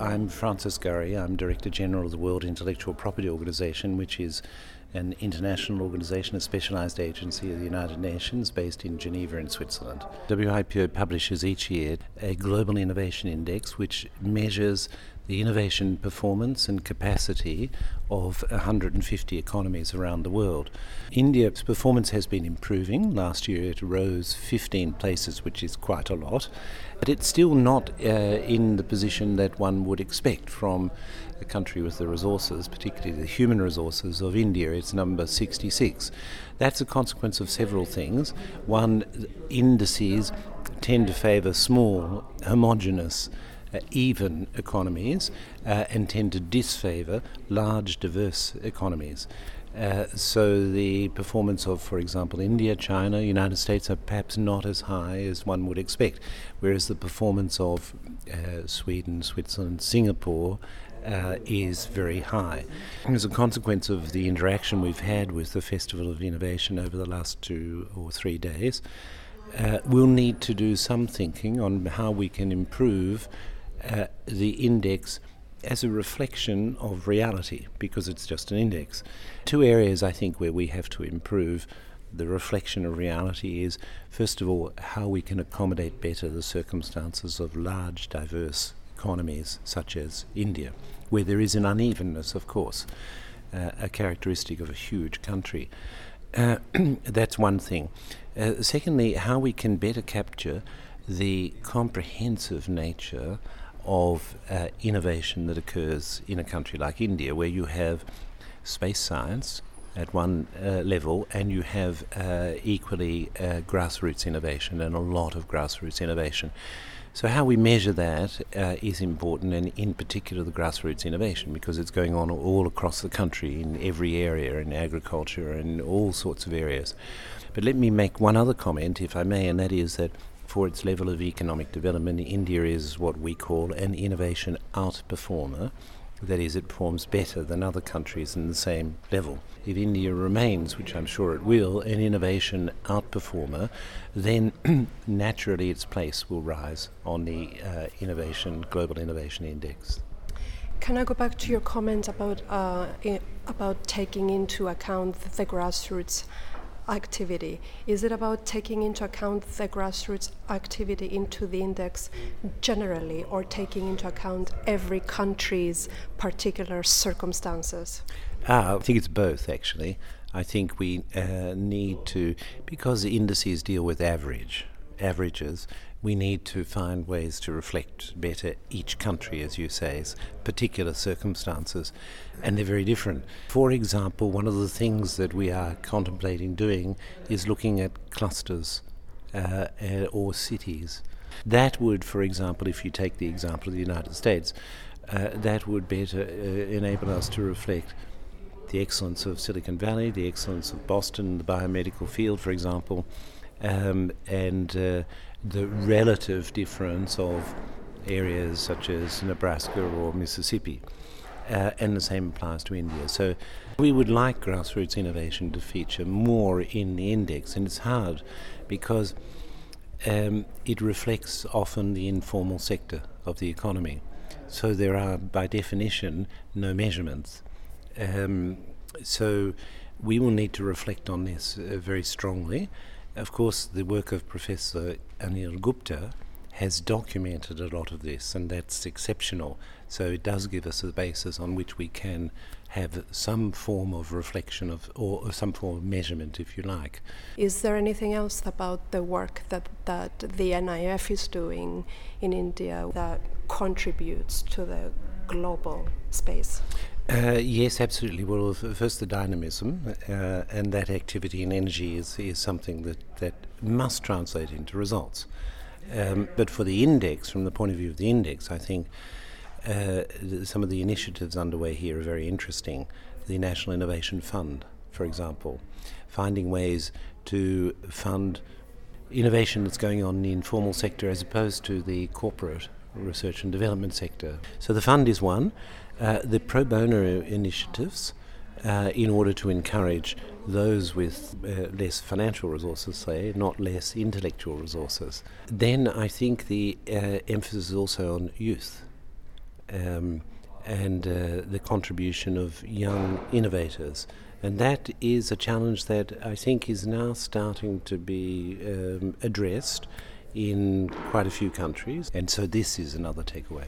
I'm Francis Gurry. I'm Director General of the World Intellectual Property Organization, which is an international organization, a specialized agency of the United Nations based in Geneva in Switzerland. WIPO publishes each year a global innovation index which measures the innovation performance and capacity of 150 economies around the world. India's performance has been improving. Last year it rose 15 places, which is quite a lot, but it's still not uh, in the position that one would expect from a country with the resources, particularly the human resources of India. It's number 66. That's a consequence of several things. One, indices tend to favour small, homogenous uh, even economies uh, and tend to disfavour large, diverse economies. Uh, so the performance of, for example, India, China, United States are perhaps not as high as one would expect, whereas the performance of uh, Sweden, Switzerland, Singapore uh, is very high. As a consequence of the interaction we've had with the Festival of Innovation over the last two or three days, uh, we'll need to do some thinking on how we can improve uh, the index as a reflection of reality because it's just an index. Two areas I think where we have to improve the reflection of reality is first of all how we can accommodate better the circumstances of large diverse economies such as India where there is an unevenness of course uh, a characteristic of a huge country uh, that's one thing uh, secondly how we can better capture the comprehensive nature of uh, innovation that occurs in a country like India, where you have space science at one uh, level and you have uh, equally uh, grassroots innovation and a lot of grassroots innovation. So, how we measure that uh, is important, and in particular the grassroots innovation, because it's going on all across the country in every area, in agriculture and all sorts of areas. But let me make one other comment, if I may, and that is that for its level of economic development, India is what we call an innovation outperformer. That is, it performs better than other countries in the same level. If India remains, which I'm sure it will, an innovation outperformer, then naturally its place will rise on the uh, innovation global innovation index. Can I go back to your comment about uh, about taking into account the grassroots activity? Is it about taking into account the grassroots activity into the index generally or taking into account every country's particular circumstances? Ah, I think it's both actually. I think we uh, need to, because the indices deal with average, averages, we need to find ways to reflect better each country, as you say, particular circumstances, and they're very different. For example, one of the things that we are contemplating doing is looking at clusters uh, uh or cities. That would, for example, if you take the example of the United States, uh, that would better uh, enable us to reflect the excellence of Silicon Valley, the excellence of Boston, the biomedical field, for example, um, and uh, the relative difference of areas such as Nebraska or Mississippi. Uh, and the same applies to India. So we would like grassroots innovation to feature more in the index, and it's hard because um, it reflects often the informal sector of the economy. So there are, by definition, no measurements. Um, so we will need to reflect on this uh, very strongly of course, the work of Professor Anil Gupta has documented a lot of this, and that's exceptional. So it does give us a basis on which we can have some form of reflection of, or some form of measurement, if you like. Is there anything else about the work that, that the NIF is doing in India that contributes to the global space? Uh, yes, absolutely. Well, first the dynamism, uh, and that activity and energy is, is something that, that must translate into results. Um, but for the index, from the point of view of the index, I think uh, some of the initiatives underway here are very interesting. The National Innovation Fund, for example, finding ways to fund innovation that's going on in the informal sector as opposed to the corporate research and development sector. So the fund is one. Uh, the pro bono initiatives, uh, in order to encourage those with uh, less financial resources, say, not less intellectual resources. Then I think the uh, emphasis is also on youth. um, and uh, the contribution of young innovators. And that is a challenge that I think is now starting to be um, addressed in quite a few countries. And so this is another takeaway.